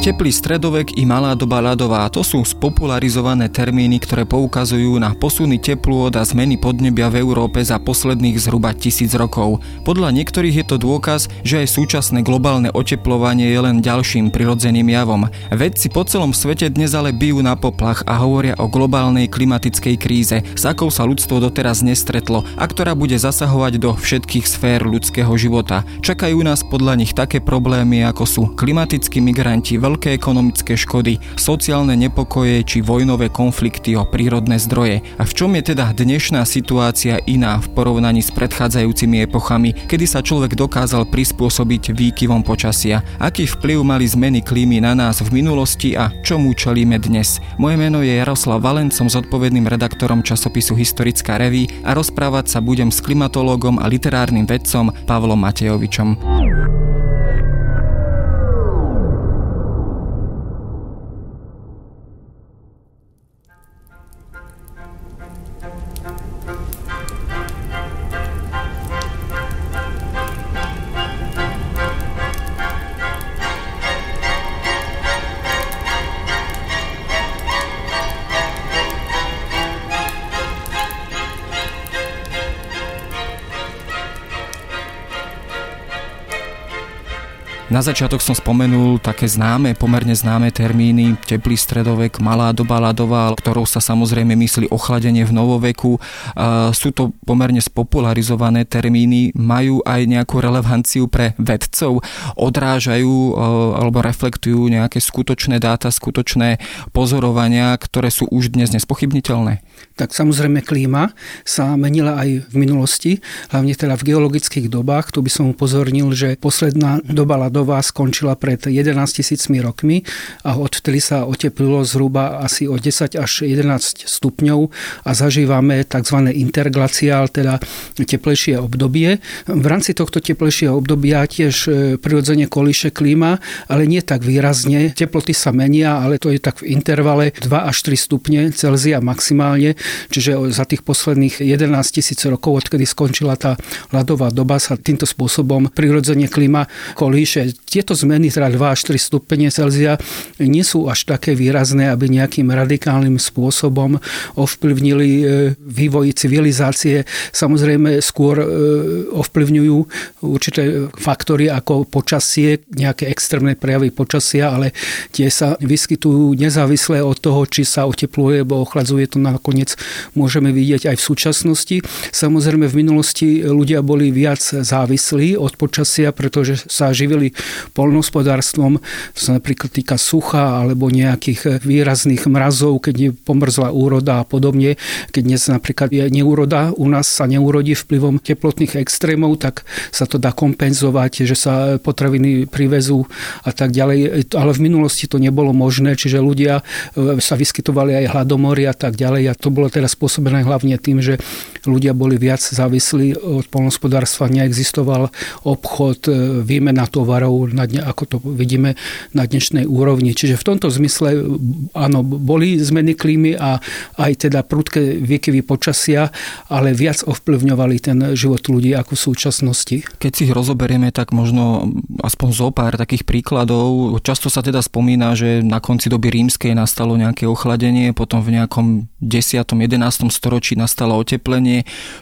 Teplý stredovek i malá doba ľadová to sú spopularizované termíny, ktoré poukazujú na posuny teplôt a zmeny podnebia v Európe za posledných zhruba tisíc rokov. Podľa niektorých je to dôkaz, že aj súčasné globálne oteplovanie je len ďalším prirodzeným javom. Vedci po celom svete dnes ale bijú na poplach a hovoria o globálnej klimatickej kríze, s akou sa ľudstvo doteraz nestretlo a ktorá bude zasahovať do všetkých sfér ľudského života. Čakajú nás podľa nich také problémy, ako sú klimatickí migranti, veľké ekonomické škody, sociálne nepokoje či vojnové konflikty o prírodné zdroje. A v čom je teda dnešná situácia iná v porovnaní s predchádzajúcimi epochami, kedy sa človek dokázal prispôsobiť výkyvom počasia? Aký vplyv mali zmeny klímy na nás v minulosti a čomu čelíme dnes? Moje meno je Jaroslav Valen, som zodpovedným redaktorom časopisu Historická reví a rozprávať sa budem s klimatológom a literárnym vedcom Pavlom Matejovičom. Na začiatok som spomenul také známe, pomerne známe termíny, teplý stredovek, malá doba ľadová, ktorou sa samozrejme myslí ochladenie v novoveku. Sú to pomerne spopularizované termíny, majú aj nejakú relevanciu pre vedcov, odrážajú alebo reflektujú nejaké skutočné dáta, skutočné pozorovania, ktoré sú už dnes nespochybniteľné? Tak samozrejme klíma sa menila aj v minulosti, hlavne teda v geologických dobách. Tu by som upozornil, že posledná doba ľadová skončila pred 11 tisícmi rokmi a odvtedy sa oteplilo zhruba asi o 10 až 11 stupňov a zažívame tzv. interglaciál, teda teplejšie obdobie. V rámci tohto teplejšieho obdobia tiež e, prirodzene kolíše klíma, ale nie tak výrazne. Teploty sa menia, ale to je tak v intervale 2 až 3 stupne Celzia maximálne, čiže za tých posledných 11 tisíc rokov, odkedy skončila tá ľadová doba, sa týmto spôsobom prirodzene klíma kolíše tieto zmeny, teda 2 až 4 stupne Celzia, nie sú až také výrazné, aby nejakým radikálnym spôsobom ovplyvnili e, vývoj civilizácie. Samozrejme skôr e, ovplyvňujú určité faktory ako počasie, nejaké extrémne prejavy počasia, ale tie sa vyskytujú nezávisle od toho, či sa otepluje alebo ochladzuje. To nakoniec môžeme vidieť aj v súčasnosti. Samozrejme v minulosti ľudia boli viac závislí od počasia, pretože sa živili polnohospodárstvom. To sa napríklad týka sucha alebo nejakých výrazných mrazov, keď pomrzla úroda a podobne. Keď dnes napríklad je neúroda, u nás sa neurodí vplyvom teplotných extrémov, tak sa to dá kompenzovať, že sa potraviny privezú a tak ďalej. Ale v minulosti to nebolo možné, čiže ľudia e, sa vyskytovali aj hladomory a tak ďalej. A to bolo teda spôsobené hlavne tým, že ľudia boli viac závislí od polnospodárstva, neexistoval obchod, e, výmena tovarov, na dne, ako to vidíme na dnešnej úrovni. Čiže v tomto zmysle áno, boli zmeny klímy a aj teda prudké výkyvy počasia, ale viac ovplyvňovali ten život ľudí ako v súčasnosti. Keď si ich rozoberieme, tak možno aspoň zo pár takých príkladov. Často sa teda spomína, že na konci doby rímskej nastalo nejaké ochladenie, potom v nejakom 10. 11. storočí nastalo oteplenie,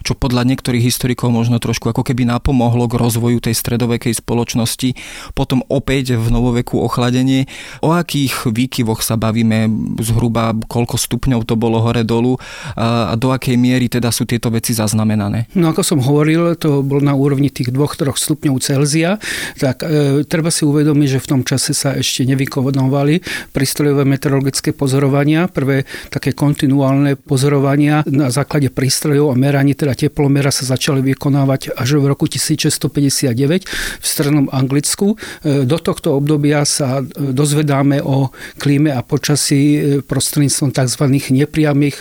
čo podľa niektorých historikov možno trošku ako keby napomohlo k rozvoju tej stredovekej spoločnosti potom opäť v novoveku ochladenie. O akých výkyvoch sa bavíme, zhruba koľko stupňov to bolo hore dolu a do akej miery teda sú tieto veci zaznamenané? No ako som hovoril, to bolo na úrovni tých 2-3 stupňov Celzia, tak e, treba si uvedomiť, že v tom čase sa ešte nevykonovali prístrojové meteorologické pozorovania, prvé také kontinuálne pozorovania na základe prístrojov a meraní, teda teplomera sa začali vykonávať až v roku 1659 v strednom Anglicku E, do tohto obdobia sa e, dozvedáme o klíme a počasí e, prostredníctvom tzv. nepriamých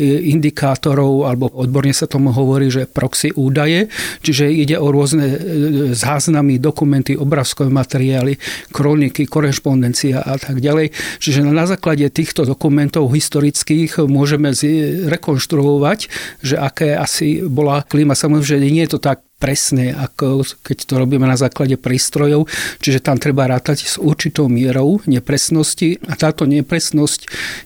indikátorov, alebo odborne sa tomu hovorí, že proxy údaje, čiže ide o rôzne záznamy, dokumenty, obrázkové materiály, kroniky, korešpondencia a tak ďalej. Čiže na základe týchto dokumentov historických môžeme rekonštruovať, že aké asi bola klíma. Samozrejme, že nie je to tak presné, ako keď to robíme na základe prístrojov, čiže tam treba rátať s určitou mierou nepresnosti a táto nepresnosť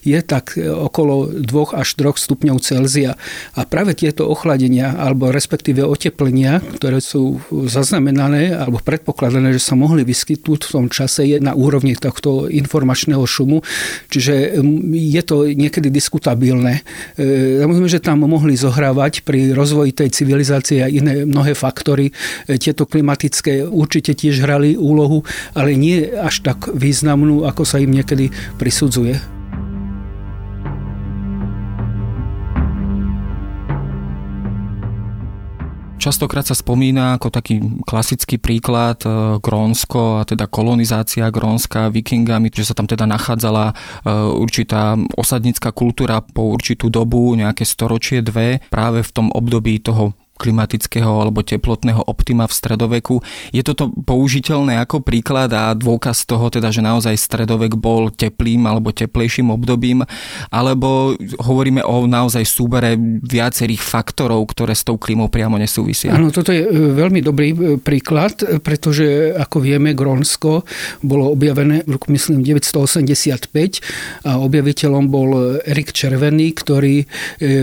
je tak okolo 2 až 3 stupňov Celzia. A práve tieto ochladenia, alebo respektíve oteplenia, ktoré sú zaznamenané alebo predpokladané, že sa mohli vyskytnúť v tom čase, je na úrovni tohto informačného šumu, čiže je to niekedy diskutabilné. E, samozrejme, že tam mohli zohrávať pri rozvoji tej civilizácie a iné mnohé faktory. E, tieto klimatické určite tiež hrali úlohu, ale nie až tak významnú, ako sa im niekedy prisudzuje. Častokrát sa spomína ako taký klasický príklad e, Grónsko a teda kolonizácia Grónska vikingami, že sa tam teda nachádzala e, určitá osadnícka kultúra po určitú dobu, nejaké storočie, dve, práve v tom období toho klimatického alebo teplotného optima v stredoveku. Je toto použiteľné ako príklad a dôkaz toho, teda, že naozaj stredovek bol teplým alebo teplejším obdobím, alebo hovoríme o naozaj súbere viacerých faktorov, ktoré s tou klímou priamo nesúvisia? Áno, toto je e, veľmi dobrý e, príklad, pretože ako vieme, Grónsko bolo objavené v roku myslím 985 a objaviteľom bol Erik Červený, ktorý e,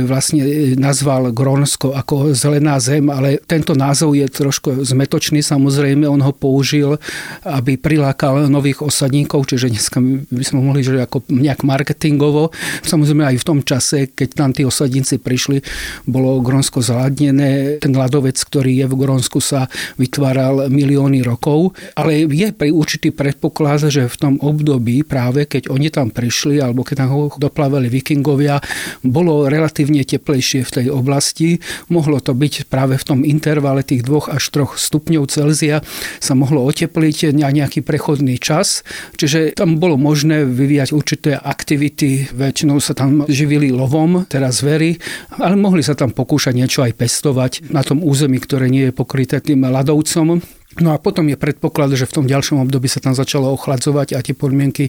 vlastne nazval Grónsko ako zelené Zelená zem, ale tento názov je trošku zmetočný, samozrejme, on ho použil, aby prilákal nových osadníkov, čiže dneska by sme mohli, že ako nejak marketingovo. Samozrejme aj v tom čase, keď tam tí osadníci prišli, bolo Grónsko zhladnené. Ten ľadovec, ktorý je v Grónsku, sa vytváral milióny rokov, ale je pri určitý predpoklad, že v tom období práve, keď oni tam prišli, alebo keď tam doplavali vikingovia, bolo relatívne teplejšie v tej oblasti. Mohlo to byť byť práve v tom intervale tých 2 až 3 stupňov Celzia sa mohlo otepliť na nejaký prechodný čas. Čiže tam bolo možné vyvíjať určité aktivity. Väčšinou sa tam živili lovom, teraz zvery, ale mohli sa tam pokúšať niečo aj pestovať na tom území, ktoré nie je pokryté tým ľadovcom. No a potom je predpoklad, že v tom ďalšom období sa tam začalo ochladzovať a tie podmienky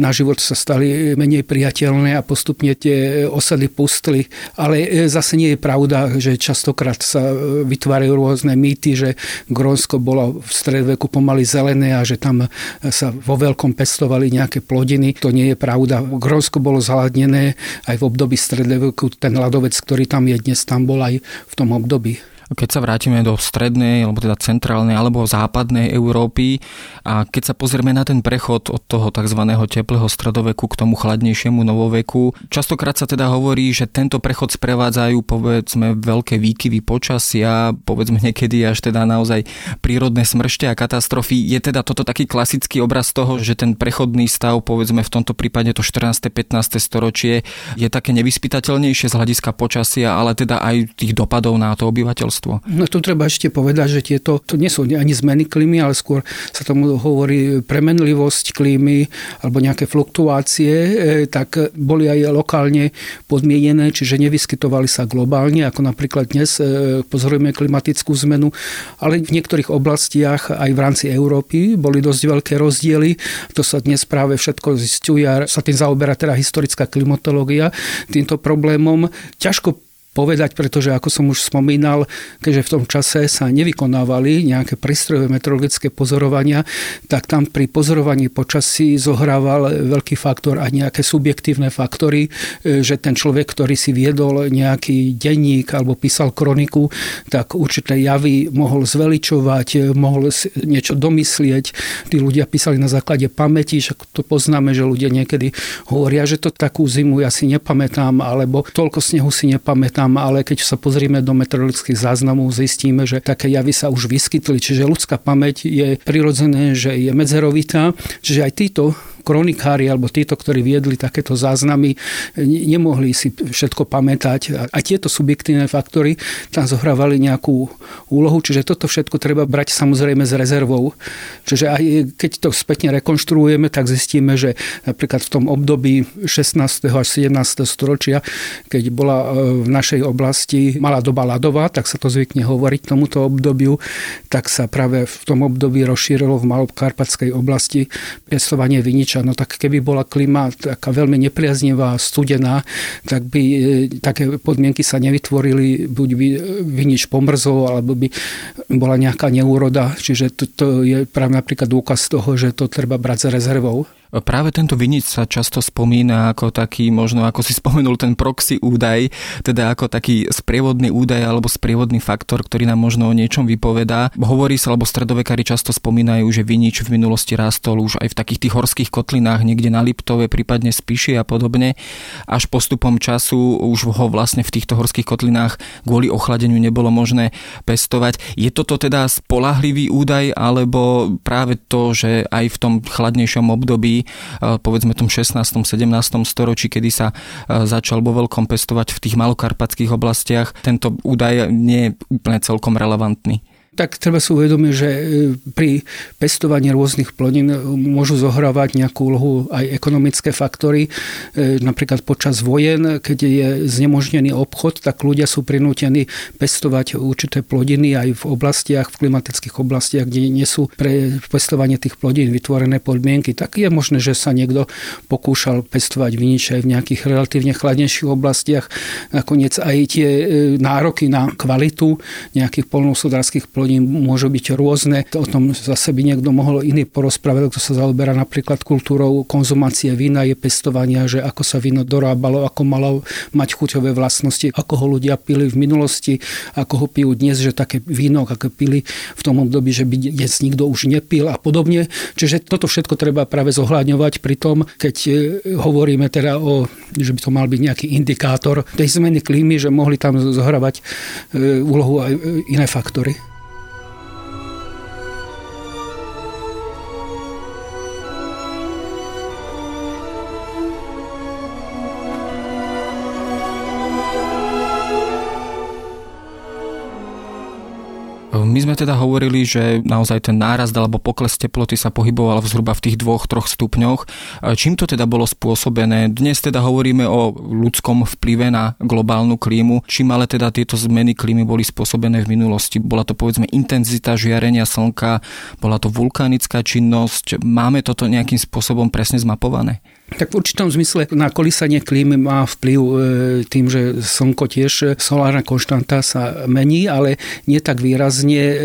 na život sa stali menej priateľné a postupne tie osady pustli. Ale e, zase nie je pravda, že častokrát sa e, vytvárajú rôzne mýty, že Grónsko bolo v stredoveku pomaly zelené a že tam sa vo veľkom pestovali nejaké plodiny. To nie je pravda. Grónsko bolo zahladnené aj v období stredoveku. Ten ľadovec, ktorý tam je dnes, tam bol aj v tom období. Keď sa vrátime do strednej, alebo teda centrálnej, alebo západnej Európy a keď sa pozrieme na ten prechod od toho tzv. teplého stredoveku k tomu chladnejšiemu novoveku, častokrát sa teda hovorí, že tento prechod sprevádzajú povedzme veľké výkyvy počasia, povedzme niekedy až teda naozaj prírodné smršte a katastrofy. Je teda toto taký klasický obraz toho, že ten prechodný stav, povedzme v tomto prípade to 14. 15. storočie, je také nevyspytateľnejšie z hľadiska počasia, ale teda aj tých dopadov na to obyvateľstvo obyvateľstvo. No tu treba ešte povedať, že tieto, to nie sú ani zmeny klímy, ale skôr sa tomu hovorí premenlivosť klímy alebo nejaké fluktuácie, e, tak boli aj lokálne podmienené, čiže nevyskytovali sa globálne, ako napríklad dnes e, pozorujeme klimatickú zmenu, ale v niektorých oblastiach aj v rámci Európy boli dosť veľké rozdiely. To sa dnes práve všetko zistuje a sa tým zaoberá teda historická klimatológia týmto problémom. Ťažko povedať, pretože ako som už spomínal, keďže v tom čase sa nevykonávali nejaké prístrojové meteorologické pozorovania, tak tam pri pozorovaní počasí zohrával veľký faktor a nejaké subjektívne faktory, e, že ten človek, ktorý si viedol nejaký denník alebo písal kroniku, tak určité javy mohol zveličovať, mohol niečo domyslieť. Tí ľudia písali na základe pamäti, že to poznáme, že ľudia niekedy hovoria, že to takú zimu ja si nepamätám, alebo toľko snehu si nepamätám, tam, ale keď sa pozrieme do meteorologických záznamov, zistíme, že také javy sa už vyskytli. Čiže ľudská pamäť je prirodzené, že je medzerovitá. Čiže aj títo kronikári alebo títo, ktorí viedli takéto záznamy, nemohli si všetko pamätať. A tieto subjektívne faktory tam zohrávali nejakú úlohu, čiže toto všetko treba brať samozrejme s rezervou. Čiže aj keď to spätne rekonštruujeme, tak zistíme, že napríklad v tom období 16. až 17. storočia, keď bola e, v našej oblasti malá doba ľadová, tak sa to zvykne hovoriť tomuto obdobiu, tak sa práve v tom období rozšírilo v Malokarpatskej oblasti pestovanie viniča Viniča. No tak keby bola klíma taká veľmi nepriaznivá, studená, tak by e, také podmienky sa nevytvorili, buď by Vinič pomrzol, alebo by bola nejaká neúroda. Čiže to, je práve napríklad dôkaz toho, že to treba brať za rezervou. Práve tento vinič sa často spomína ako taký, možno ako si spomenul ten proxy údaj, teda ako taký sprievodný údaj alebo sprievodný faktor, ktorý nám možno o niečom vypovedá. Hovorí sa, alebo stredovekári často spomínajú, že vinič v minulosti rástol už aj v takých tých horských kotlinách, niekde na Liptove, prípadne Spiši a podobne. Až postupom času už ho vlastne v týchto horských kotlinách kvôli ochladeniu nebolo možné pestovať. Je toto teda spolahlivý údaj, alebo práve to, že aj v tom chladnejšom období Eh, povedzme tom 16. 17. storočí, kedy sa eh, začal vo veľkom pestovať v tých malokarpatských oblastiach, tento údaj nie je úplne celkom relevantný tak treba si uvedomiť, že e, pri pestovaní rôznych plodín e, môžu zohrávať nejakú úlohu aj ekonomické faktory. E, napríklad počas vojen, keď je znemožnený obchod, tak ľudia sú prinútení pestovať určité plodiny aj v oblastiach, v klimatických oblastiach, kde nie sú pre pestovanie tých plodín vytvorené podmienky. Tak je možné, že sa niekto pokúšal pestovať viniče aj v nejakých relatívne chladnejších oblastiach. Nakoniec aj tie nároky na kvalitu nejakých polnohospodárských plodín oni môžu byť rôzne. O tom zase by niekto mohol iný porozprávať, kto sa zaoberá napríklad kultúrou konzumácie vína, je pestovania, že ako sa víno dorábalo, ako malo mať chuťové vlastnosti, ako ho ľudia pili v minulosti, ako ho pijú dnes, že také víno, ako pili v tom období, že by dnes nikto už nepil a podobne. Čiže toto všetko treba práve zohľadňovať pri tom, keď e, hovoríme teda o, že by to mal byť nejaký indikátor tej zmeny klímy, že mohli tam zohrávať e, úlohu aj e, iné faktory. My sme teda hovorili, že naozaj ten nárast alebo pokles teploty sa pohyboval zhruba v tých dvoch, troch stupňoch. Čím to teda bolo spôsobené? Dnes teda hovoríme o ľudskom vplyve na globálnu klímu. Čím ale teda tieto zmeny klímy boli spôsobené v minulosti? Bola to povedzme intenzita žiarenia slnka, bola to vulkanická činnosť. Máme toto nejakým spôsobom presne zmapované? Tak v určitom zmysle na kolísanie klímy má vplyv e, tým, že slnko tiež, solárna konštanta sa mení, ale nie tak výrazne e,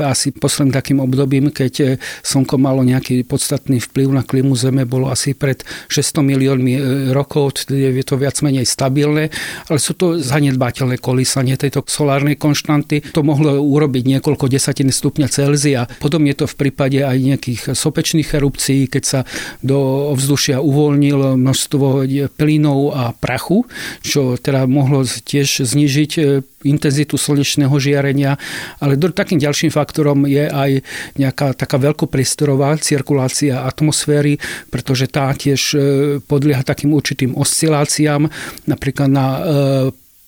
asi posledným takým obdobím, keď e, slnko malo nejaký podstatný vplyv na klímu Zeme, bolo asi pred 600 miliónmi rokov, je to viac menej stabilné, ale sú to zanedbateľné kolísanie tejto solárnej konštanty. To mohlo urobiť niekoľko desatín stupňa Celzia. Potom je to v prípade aj nejakých sopečných erupcií, keď sa do ovzdušia uvoľní uvoľnil množstvo plynov a prachu, čo teda mohlo tiež znižiť e, intenzitu slnečného žiarenia, ale takým ďalším faktorom je aj nejaká taká veľkopriestorová cirkulácia atmosféry, pretože tá tiež e, podlieha takým určitým osciláciám, napríklad na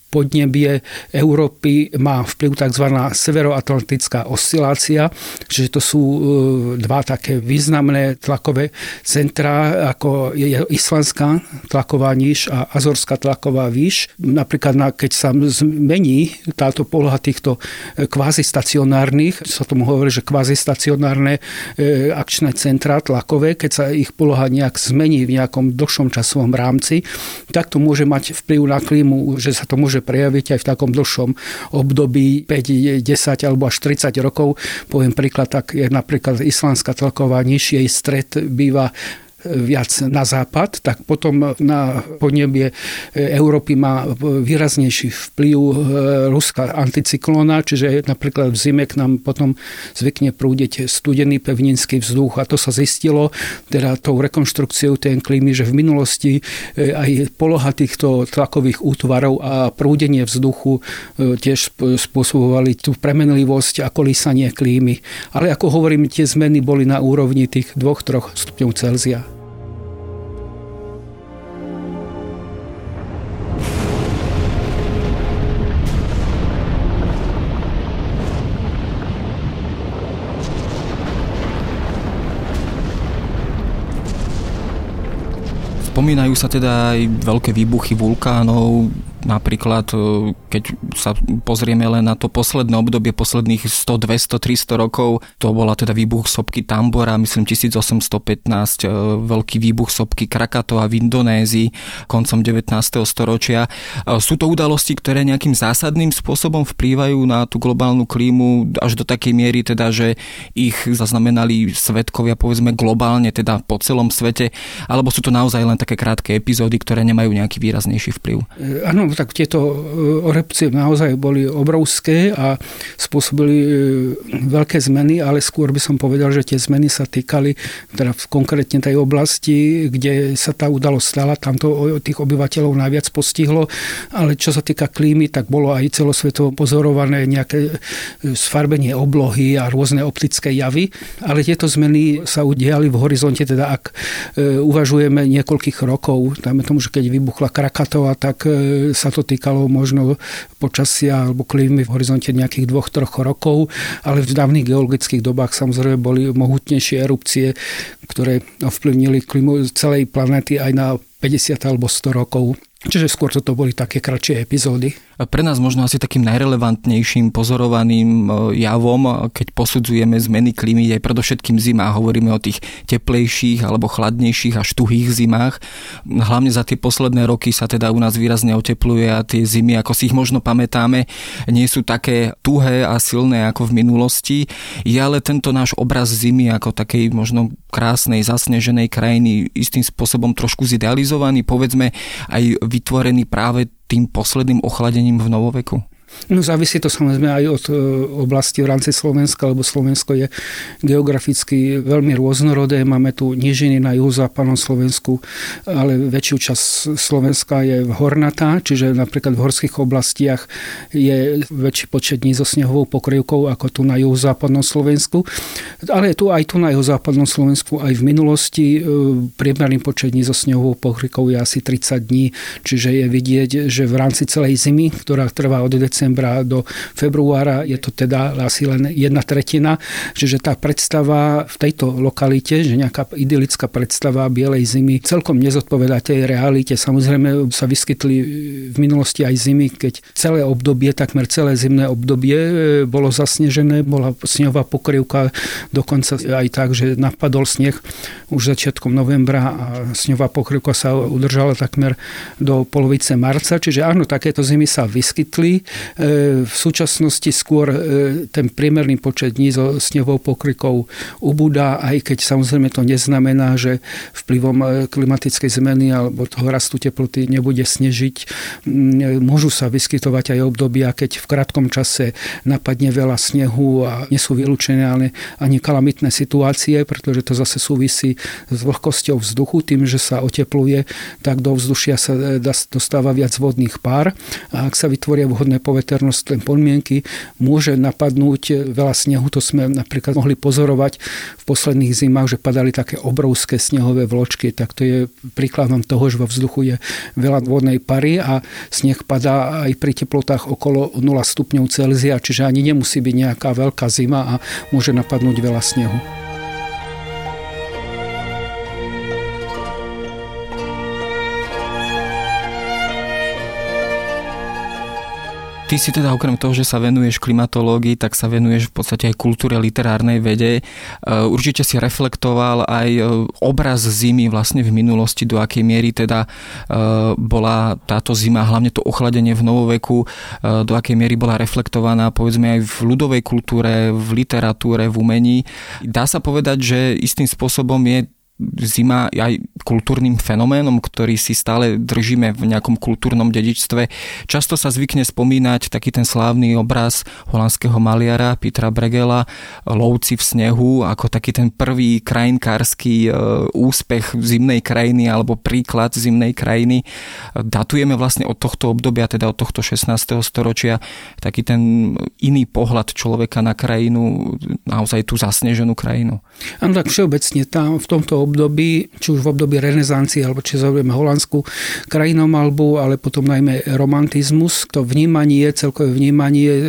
podnebie Európy má vplyv tzv. severoatlantická oscilácia, čiže to sú e, dva také významné tlakové centrá, ako je islandská tlaková níž a azorská tlaková výš. Napríklad keď sa zmení táto poloha týchto e, kvázistacionárnych, sa tomu hovorí, že kvázistacionárne e, akčné centrá tlakové, keď sa ich poloha nejak zmení v nejakom dlhšom časovom rámci, tak to môže mať vplyv na klímu, že sa to môže môže prejaviť aj v takom dlhšom období 5, 10 alebo až 30 rokov. Poviem príklad, tak je napríklad islandská celková nižšej stred býva viac na západ, tak potom na podnebie Európy má výraznejší vplyv e, ruská anticyklóna, čiže napríklad v zime k nám potom zvykne prúdiť studený pevninský vzduch a to sa zistilo teda tou rekonštrukciou tej klímy, že v minulosti e, aj poloha týchto tlakových útvarov a prúdenie vzduchu e, tiež spôsobovali tú premenlivosť a kolísanie klímy. Ale ako hovorím, tie zmeny boli na úrovni tých 2-3 stupňov Celzia. Spomínajú sa teda aj veľké výbuchy vulkánov, Napríklad, e, keď sa pozrieme len na to posledné obdobie, posledných 100, 200, 300 rokov, to bola teda výbuch sopky Tambora, myslím 1815, e, veľký výbuch sopky Krakatova v Indonézii koncom 19. storočia. E, sú to udalosti, ktoré nejakým zásadným spôsobom vplývajú na tú globálnu klímu až do takej miery, teda, že ich zaznamenali svetkovia povedzme globálne, teda po celom svete, alebo sú to naozaj len také krátke epizódy, ktoré nemajú nejaký výraznejší vplyv? Áno, tak tieto e, orepcie naozaj boli obrovské a spôsobili e, veľké zmeny, ale skôr by som povedal, že tie zmeny sa týkali teda konkrétne tej oblasti, kde sa tá udalosť stala, tam to tých obyvateľov najviac postihlo, ale čo sa týka klímy, tak bolo aj celosvetovo pozorované nejaké e, sfarbenie oblohy a rôzne optické javy, ale tieto zmeny sa udiali v horizonte, teda ak uvažujeme niekoľkých rokov, dajme tomu, že keď vybuchla Krakatova, tak sa to týkalo možno počasia alebo klímy v horizonte nejakých dvoch, troch rokov, ale v dávnych geologických dobách samozrejme boli mohutnejšie erupcie, ktoré ovplyvnili klímu celej planéty aj na 50 alebo 100 rokov. Čiže skôr toto boli také kratšie epizódy. Pre nás možno asi takým najrelevantnejším pozorovaným e, javom, e, keď posudzujeme zmeny klímy, je predovšetkým zima. Hovoríme o tých teplejších alebo chladnejších až tuhých zimách. Hlavne za tie posledné roky sa teda u nás výrazne otepluje a tie zimy, ako si ich možno pamätáme, nie sú také tuhé a silné ako v minulosti. Je ale tento náš obraz zimy ako takej možno krásnej, zasneženej krajiny istým spôsobom trošku zidealizovaný, povedzme aj vytvorený práve tým posledným ochladením v novoveku? No závisí to samozrejme aj od e, oblasti v rámci Slovenska, lebo Slovensko je geograficky veľmi rôznorodé. Máme tu nížiny na juhozápadnom Slovensku, ale väčšiu časť Slovenska je hornatá, čiže napríklad v horských oblastiach je väčší počet dní so snehovou pokrývkou ako tu na juhozápadnom Slovensku. Ale tu aj tu na juhozápadnom Slovensku aj v minulosti e, priemerný počet dní so snehovou pokrývkou je asi 30 dní, čiže je vidieť, že v rámci celej zimy, ktorá trvá od decembra decembra do februára je to teda asi len jedna tretina, čiže tá predstava v tejto lokalite, že nejaká idylická predstava bielej zimy celkom nezodpovedá tej realite. Samozrejme sa vyskytli v minulosti aj zimy, keď celé obdobie, takmer celé zimné obdobie e, bolo zasnežené, bola snehová pokryvka, dokonca aj tak, že napadol sneh už začiatkom novembra a snehová pokryvka sa udržala takmer do polovice marca, čiže áno, takéto zimy sa vyskytli. E, v súčasnosti skôr e, ten priemerný počet dní so snehovou pokrykou ubúda, aj keď samozrejme to neznamená, že vplyvom e, klimatickej zmeny alebo toho rastu teploty nebude snežiť. Mm, môžu sa vyskytovať aj obdobia, keď v krátkom čase napadne veľa snehu a nie sú vylúčené ale ani kalamitné situácie, pretože to zase súvisí s vlhkosťou vzduchu, tým, že sa otepluje, tak do vzdušia sa dostáva viac vodných pár a ak sa vytvoria vhodné povedomie, poveternostné podmienky môže napadnúť veľa snehu. To sme napríklad mohli pozorovať v posledných zimách, že padali také obrovské snehové vločky. Tak to je príkladom toho, že vo vzduchu je veľa vodnej pary a sneh padá aj pri teplotách okolo 0 stupňov Celzia, čiže ani nemusí byť nejaká veľká zima a môže napadnúť veľa snehu. Ty si teda okrem toho, že sa venuješ klimatológii, tak sa venuješ v podstate aj kultúre literárnej vede. E, určite si reflektoval aj e, obraz zimy vlastne v minulosti, do akej miery teda e, bola táto zima, hlavne to ochladenie v novoveku, do akej miery bola reflektovaná povedzme aj v ľudovej kultúre, v literatúre, v umení. Dá sa povedať, že istým spôsobom je zima aj kultúrnym fenoménom, ktorý si stále držíme v nejakom kultúrnom dedičstve. Často sa zvykne spomínať taký ten slávny obraz holandského maliara Petra Bregela Lovci v snehu ako taký ten prvý krajinkársky e, úspech zimnej krajiny alebo príklad zimnej krajiny. Datujeme vlastne od tohto obdobia, teda od tohto 16. storočia taký ten iný pohľad človeka na krajinu, naozaj tú zasneženú krajinu. Áno, tak všeobecne tam v tomto období, či už v období renesancie, alebo či zaujíma holandskú krajinomalbu, ale potom najmä romantizmus. To vnímanie, celkové vnímanie e,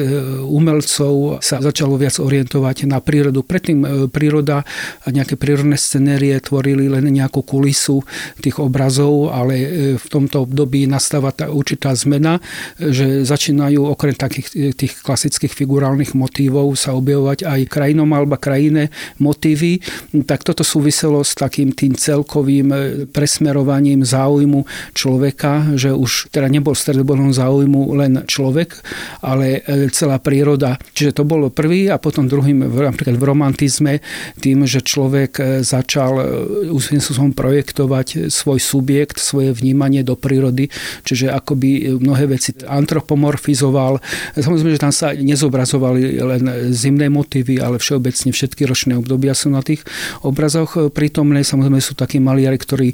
umelcov sa začalo viac orientovať na prírodu. Predtým e, príroda a nejaké prírodné scenérie tvorili len nejakú kulisu tých obrazov, ale e, v tomto období nastáva tá určitá zmena, že začínajú okrem takých tých klasických figurálnych motívov sa objavovať aj krajinomalba, krajine motívy. Tak toto súviselo s takým tým celkovým presmerovaním záujmu človeka, že už teda nebol stredobodom záujmu len človek, ale e, celá príroda. Čiže to bolo prvý a potom druhým napríklad v romantizme tým, že človek e, začal úsvým spôsobom projektovať svoj subjekt, svoje vnímanie do prírody, čiže akoby mnohé veci antropomorfizoval. Samozrejme, že tam sa nezobrazovali len zimné motívy, ale všeobecne všetky ročné obdobia sú na tých obrazoch prítomné. Samozrejme sú takí maliari, ktorí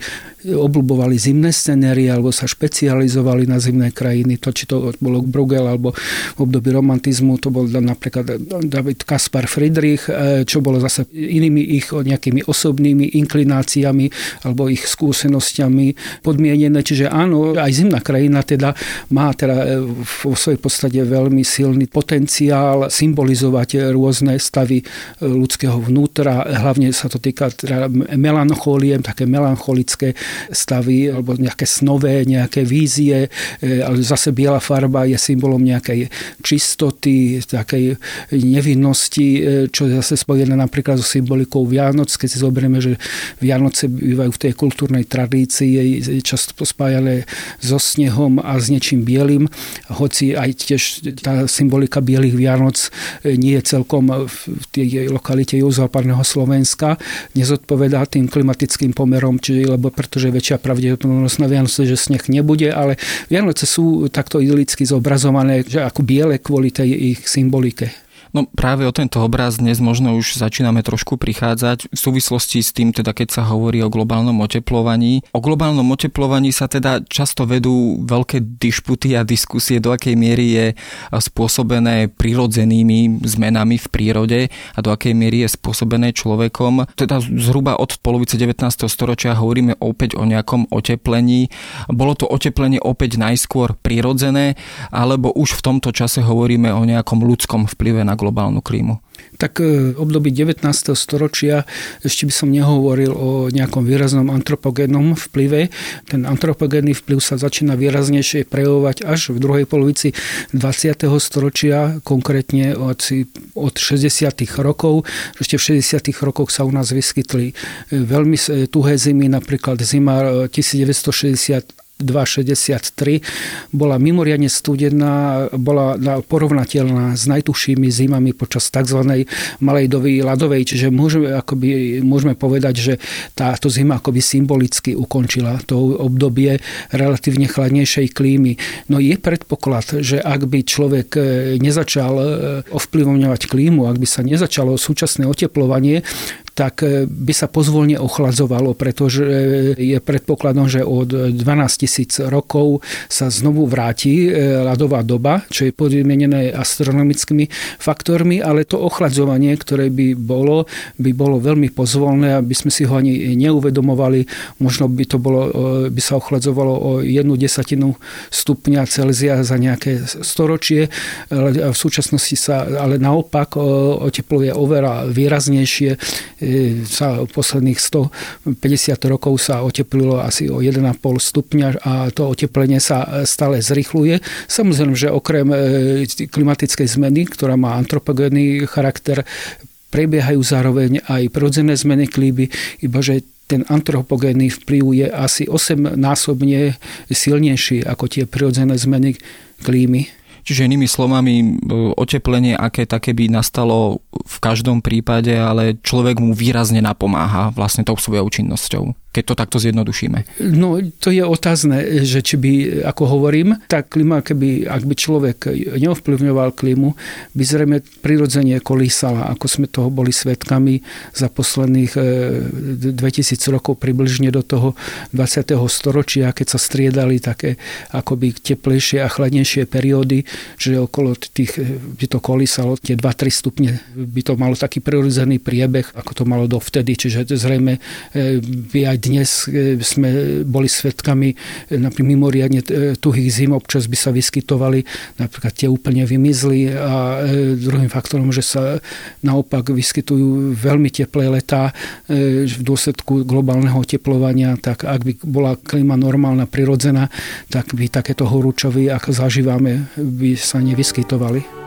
obľubovali zimné scenérie alebo sa špecializovali na zimné krajiny. To, či to bolo Bruegel alebo v období romantizmu, to bol napríklad David Kaspar Friedrich, e, čo bolo zase inými ich nejakými osobnými inklináciami alebo ich skúsenosťami podmienené. Čiže áno, aj zimná krajina teda má teda e, vo svojej podstate veľmi silný potenciál symbolizovať rôzne stavy e, ľudského vnútra. Hlavne sa to týka teda melanchóliem, také melancholické stavy alebo nejaké snové, nejaké vízie, e, ale zase biela farba je symbolom nejakej čistoty, takej nevinnosti, e, čo je zase spojené napríklad so symbolikou Vianoc, keď si zoberieme, že Vianoce bývajú v tej kultúrnej tradícii, je často spájané so snehom a s niečím bielým, hoci aj tiež tá symbolika bielých Vianoc e, nie je celkom v tej lokalite juhozápadného Slovenska, nezodpovedá tým klimatickým pomerom, čiže, lebo pretože väčšia pravdepodobnosť na Vianoce, že sneh nebude, ale Vianoce sú takto idylicky zobrazované, že ako biele kvôli tej ich symbolike. No práve o tento obraz dnes možno už začíname trošku prichádzať v súvislosti s tým, teda keď sa hovorí o globálnom oteplovaní. O globálnom oteplovaní sa teda často vedú veľké dišputy a diskusie, do akej miery je spôsobené prirodzenými zmenami v prírode a do akej miery je spôsobené človekom. Teda zhruba od polovice 19. storočia hovoríme opäť o nejakom oteplení. Bolo to oteplenie opäť najskôr prirodzené, alebo už v tomto čase hovoríme o nejakom ľudskom vplyve na globálnu klímu? Tak v e, období 19. storočia ešte by som nehovoril o nejakom výraznom antropogénnom vplyve. Ten antropogénny vplyv sa začína výraznejšie prejavovať až v druhej polovici 20. storočia, konkrétne od, od 60. rokov. Ešte v 60. rokoch sa u nás vyskytli e, veľmi tuhé zimy, napríklad zima 1960 2,63 bola mimoriadne studená, bola porovnateľná s najtuššími zimami počas tzv. malej doby ľadovej, čiže môžeme, akoby, môžeme povedať, že táto zima akoby symbolicky ukončila to obdobie relatívne chladnejšej klímy. No je predpoklad, že ak by človek e, nezačal e, ovplyvňovať klímu, ak by sa nezačalo súčasné oteplovanie, tak e, by sa pozvolne ochladzovalo, pretože e, je predpokladom, že od 12 tisíc rokov sa znovu vráti e, ľadová doba, čo je podmienené astronomickými faktormi, ale to ochladzovanie, ktoré by bolo, by bolo veľmi pozvolné, aby sme si ho ani neuvedomovali. Možno by to bolo, by sa ochladzovalo o jednu desatinu stupňa Celzia za nejaké storočie. V súčasnosti sa ale naopak otepluje oveľa výraznejšie sa posledných 150 rokov sa oteplilo asi o 1,5 stupňa a to oteplenie sa stále zrychluje. Samozrejme, že okrem e, klimatickej zmeny, ktorá má antropogénny charakter, prebiehajú zároveň aj prirodzené zmeny klímy, iba že ten antropogénny vplyv je asi 8 násobne silnejší ako tie prirodzené zmeny klímy. Čiže inými slovami, oteplenie, aké také by nastalo v každom prípade, ale človek mu výrazne napomáha vlastne tou svojou činnosťou. Keď to takto zjednodušíme? No, to je otázne, že či by, ako hovorím, tá klima, keby, ak by človek neovplyvňoval klímu, by zrejme prirodzene kolísala, ako sme toho boli svetkami za posledných 2000 e, rokov približne do toho 20. storočia, keď sa striedali také akoby teplejšie a chladnejšie periódy, že okolo tých by to kolísalo, tie 2-3 stupne by to malo taký prirodzený priebeh, ako to malo dovtedy, čiže zrejme e, by aj dnes e, sme boli svetkami napríklad mimoriadne tuhých zim, občas by sa vyskytovali, napríklad tie úplne vymizli a druhým faktorom, že sa naopak vyskytujú veľmi teplé letá v dôsledku globálneho teplovania, tak ak by bola klíma normálna, prirodzená, tak by takéto horúčovy, ako zažívame, by sa nevyskytovali.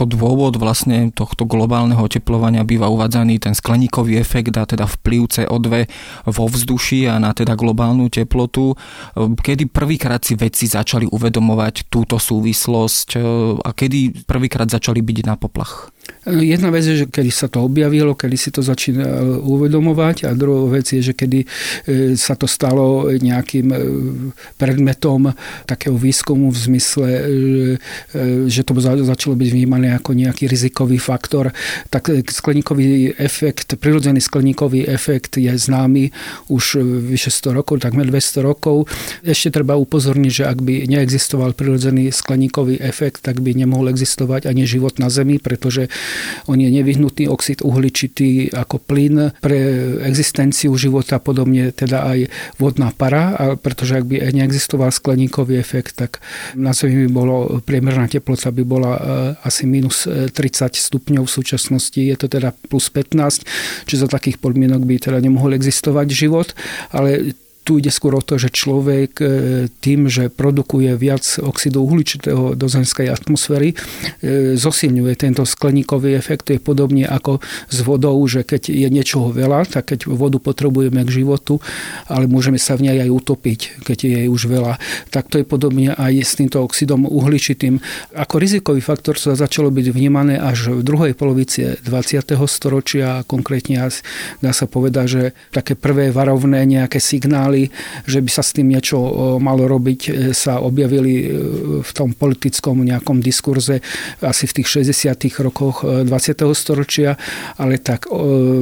Ako dôvod vlastne tohto globálneho oteplovania býva uvádzaný ten skleníkový efekt a teda vplyv CO2 vo vzduši a na teda globálnu teplotu. Kedy prvýkrát si vedci začali uvedomovať túto súvislosť a kedy prvýkrát začali byť na poplach? Jedna vec je, že kedy sa to objavilo, kedy si to začína e, uvedomovať a druhá vec je, že kedy e, sa to stalo nejakým e, predmetom takého výskumu v zmysle, že to začalo byť vnímané ako nejaký rizikový faktor, tak skleníkový efekt, prirodzený skleníkový efekt je známy už vyše 100 rokov, takmer 200 rokov. Ešte treba upozorniť, že ak by neexistoval prirodzený skleníkový efekt, tak by nemohol existovať ani život na Zemi, pretože on je nevyhnutný oxid uhličitý ako plyn pre existenciu života, podobne teda aj vodná para, a pretože ak by neexistoval skleníkový efekt, tak na Zemi by bolo priemerná teplota by bola e, asi minus 30 e, stupňov v súčasnosti, je to teda plus 15, čiže za takých podmienok by teda nemohol existovať život, ale tu ide skôr o to, že človek e, tým, že produkuje viac oxidu uhličitého do zemskej atmosféry, e, zosilňuje tento skleníkový efekt. To je podobne ako s vodou, že keď je niečoho veľa, tak keď vodu potrebujeme k životu, ale môžeme sa v nej aj utopiť, keď je jej už veľa. Tak to je podobne aj s týmto oxidom uhličitým. Ako rizikový faktor sa začalo byť vnímané až v druhej polovici 20. storočia, konkrétne dá sa povedať, že také prvé varovné nejaké signály že by sa s tým niečo malo robiť, e, sa objavili e, v tom politickom nejakom diskurze asi v tých 60. rokoch 20. E, storočia, ale tak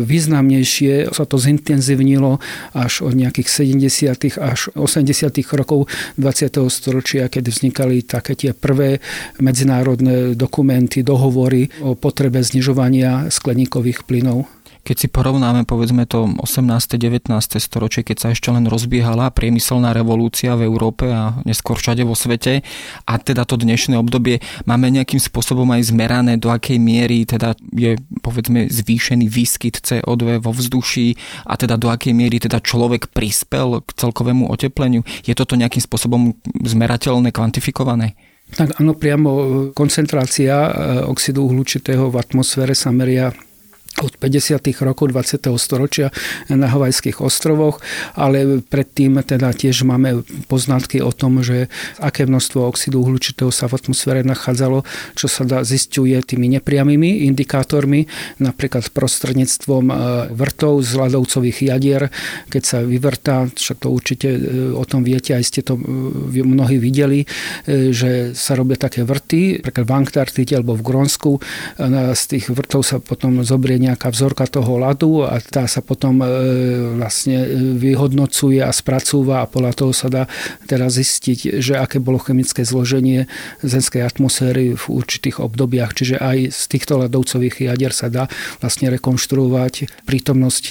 významnejšie sa to zintenzívnilo až od nejakých 70. až 80. rokov 20. storočia, keď vznikali také tie prvé medzinárodné dokumenty, dohovory o potrebe znižovania skleníkových plynov. Keď si porovnáme povedzme to 18. 19. storočie, keď sa ešte len rozbiehala priemyselná revolúcia v Európe a neskôr všade vo svete a teda to dnešné obdobie máme nejakým spôsobom aj zmerané, do akej miery teda je povedzme zvýšený výskyt CO2 vo vzduší a teda do akej miery teda človek prispel k celkovému otepleniu. Je toto nejakým spôsobom zmerateľné, kvantifikované? Tak áno, priamo koncentrácia eh, oxidu uhlučitého v atmosfére sa meria od 50. rokov 20. storočia na Havajských ostrovoch, ale predtým teda tiež máme poznatky o tom, že aké množstvo oxidu uhlučitého sa v atmosfére nachádzalo, čo sa dá zistuje tými nepriamými indikátormi, napríklad prostredníctvom e, vrtov z ľadovcových jadier, keď sa vyvrtá, však to určite e, o tom viete, aj ste to e, mnohí videli, že sa robia také vrty, napríklad v Antarktide alebo v Grónsku, z tých vrtov sa potom zobrie nejaká vzorka toho ľadu a tá sa potom e, vlastne e, vyhodnocuje a spracúva a podľa toho sa dá teraz zistiť, že aké bolo chemické zloženie zemskej atmosféry v určitých obdobiach. Čiže aj z týchto ľadovcových jadier sa dá vlastne rekonštruovať prítomnosť,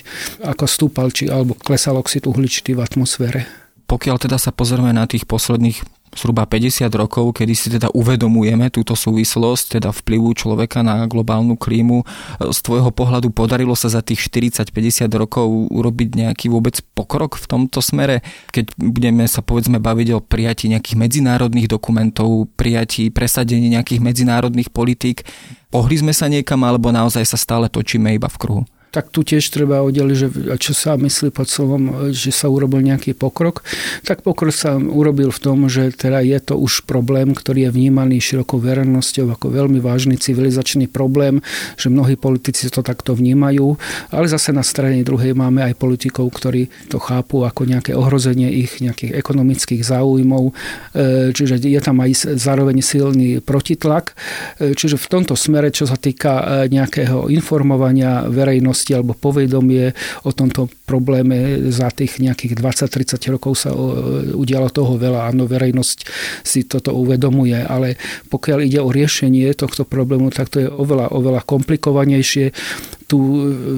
ako stúpal či alebo klesal oxid uhličitý v atmosfére. Pokiaľ teda sa pozrieme na tých posledných zhruba 50 rokov, kedy si teda uvedomujeme túto súvislosť, teda vplyvu človeka na globálnu klímu. Z tvojho pohľadu podarilo sa za tých 40-50 rokov urobiť nejaký vôbec pokrok v tomto smere, keď budeme sa povedzme baviť o prijatí nejakých medzinárodných dokumentov, prijatí, presadení nejakých medzinárodných politík. Pohli sme sa niekam, alebo naozaj sa stále točíme iba v kruhu? Tak tu tiež treba oddeliť, že čo sa myslí pod slovom, že sa urobil nejaký pokrok. Tak pokrok sa urobil v tom, že teda je to už problém, ktorý je vnímaný širokou verejnosťou ako veľmi vážny civilizačný problém, že mnohí politici to takto vnímajú, ale zase na strane druhej máme aj politikov, ktorí to chápu ako nejaké ohrozenie ich nejakých ekonomických záujmov, e, čiže je tam aj zároveň silný protitlak. E, čiže v tomto smere, čo sa týka e, nejakého informovania verejnosti, vedomosti alebo povedomie o tomto probléme za tých nejakých 20-30 rokov sa udialo toho veľa. Áno, verejnosť si toto uvedomuje, ale pokiaľ ide o riešenie tohto problému, tak to je oveľa, oveľa komplikovanejšie. Tu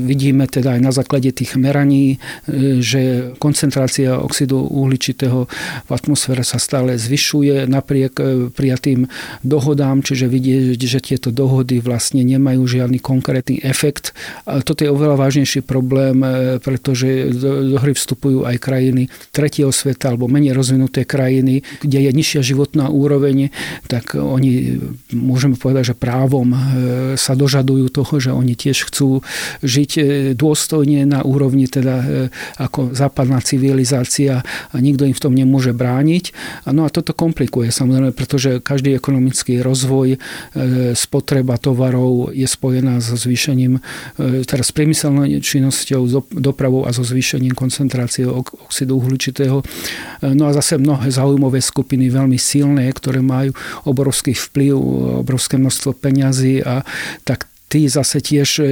vidíme teda aj na základe tých meraní, e, že koncentrácia oxidu uhličitého v atmosfére sa stále zvyšuje napriek e, prijatým dohodám, čiže vidieť, že tieto dohody vlastne nemajú žiadny konkrétny efekt. A toto je oveľa vážnejší problém, e, pretože do hry vstupujú aj krajiny tretieho sveta alebo menej rozvinuté krajiny, kde je nižšia životná úroveň, tak oni, môžeme povedať, že právom sa dožadujú toho, že oni tiež chcú žiť e, dôstojne na úrovni teda e, ako západná civilizácia a nikto im v tom nemôže brániť. No a toto komplikuje samozrejme, pretože každý ekonomický rozvoj, e, spotreba tovarov je spojená so zvýšením, teraz priemyselnou činnosťou, dopravou a so zvýšením koncentrácie oxidu uhličitého. No a zase mnohé zaujímavé skupiny, veľmi silné, ktoré majú obrovský vplyv, obrovské množstvo peňazí a tak tí zase tiež e,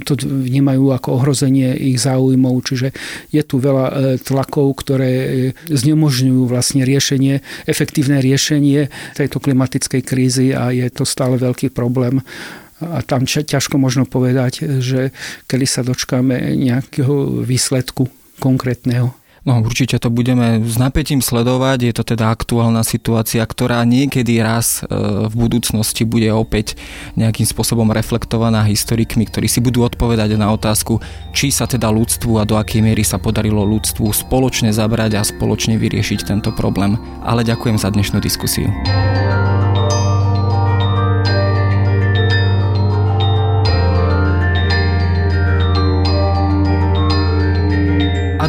to vnímajú ako ohrozenie ich záujmov, čiže je tu veľa e, tlakov, ktoré e, znemožňujú vlastne riešenie, efektívne riešenie tejto klimatickej krízy a je to stále veľký problém a tam ťažko možno povedať, že kedy sa dočkáme nejakého výsledku konkrétneho. No určite to budeme s napätím sledovať. Je to teda aktuálna situácia, ktorá niekedy raz e, v budúcnosti bude opäť nejakým spôsobom reflektovaná historikmi, ktorí si budú odpovedať na otázku, či sa teda ľudstvu a do akej miery sa podarilo ľudstvu spoločne zabrať a spoločne vyriešiť tento problém. Ale ďakujem za dnešnú diskusiu.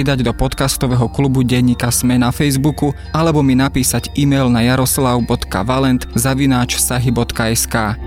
pridať do podcastového klubu denníka Sme na Facebooku alebo mi napísať e-mail na jaroslav.valent zavináč sahy.sk.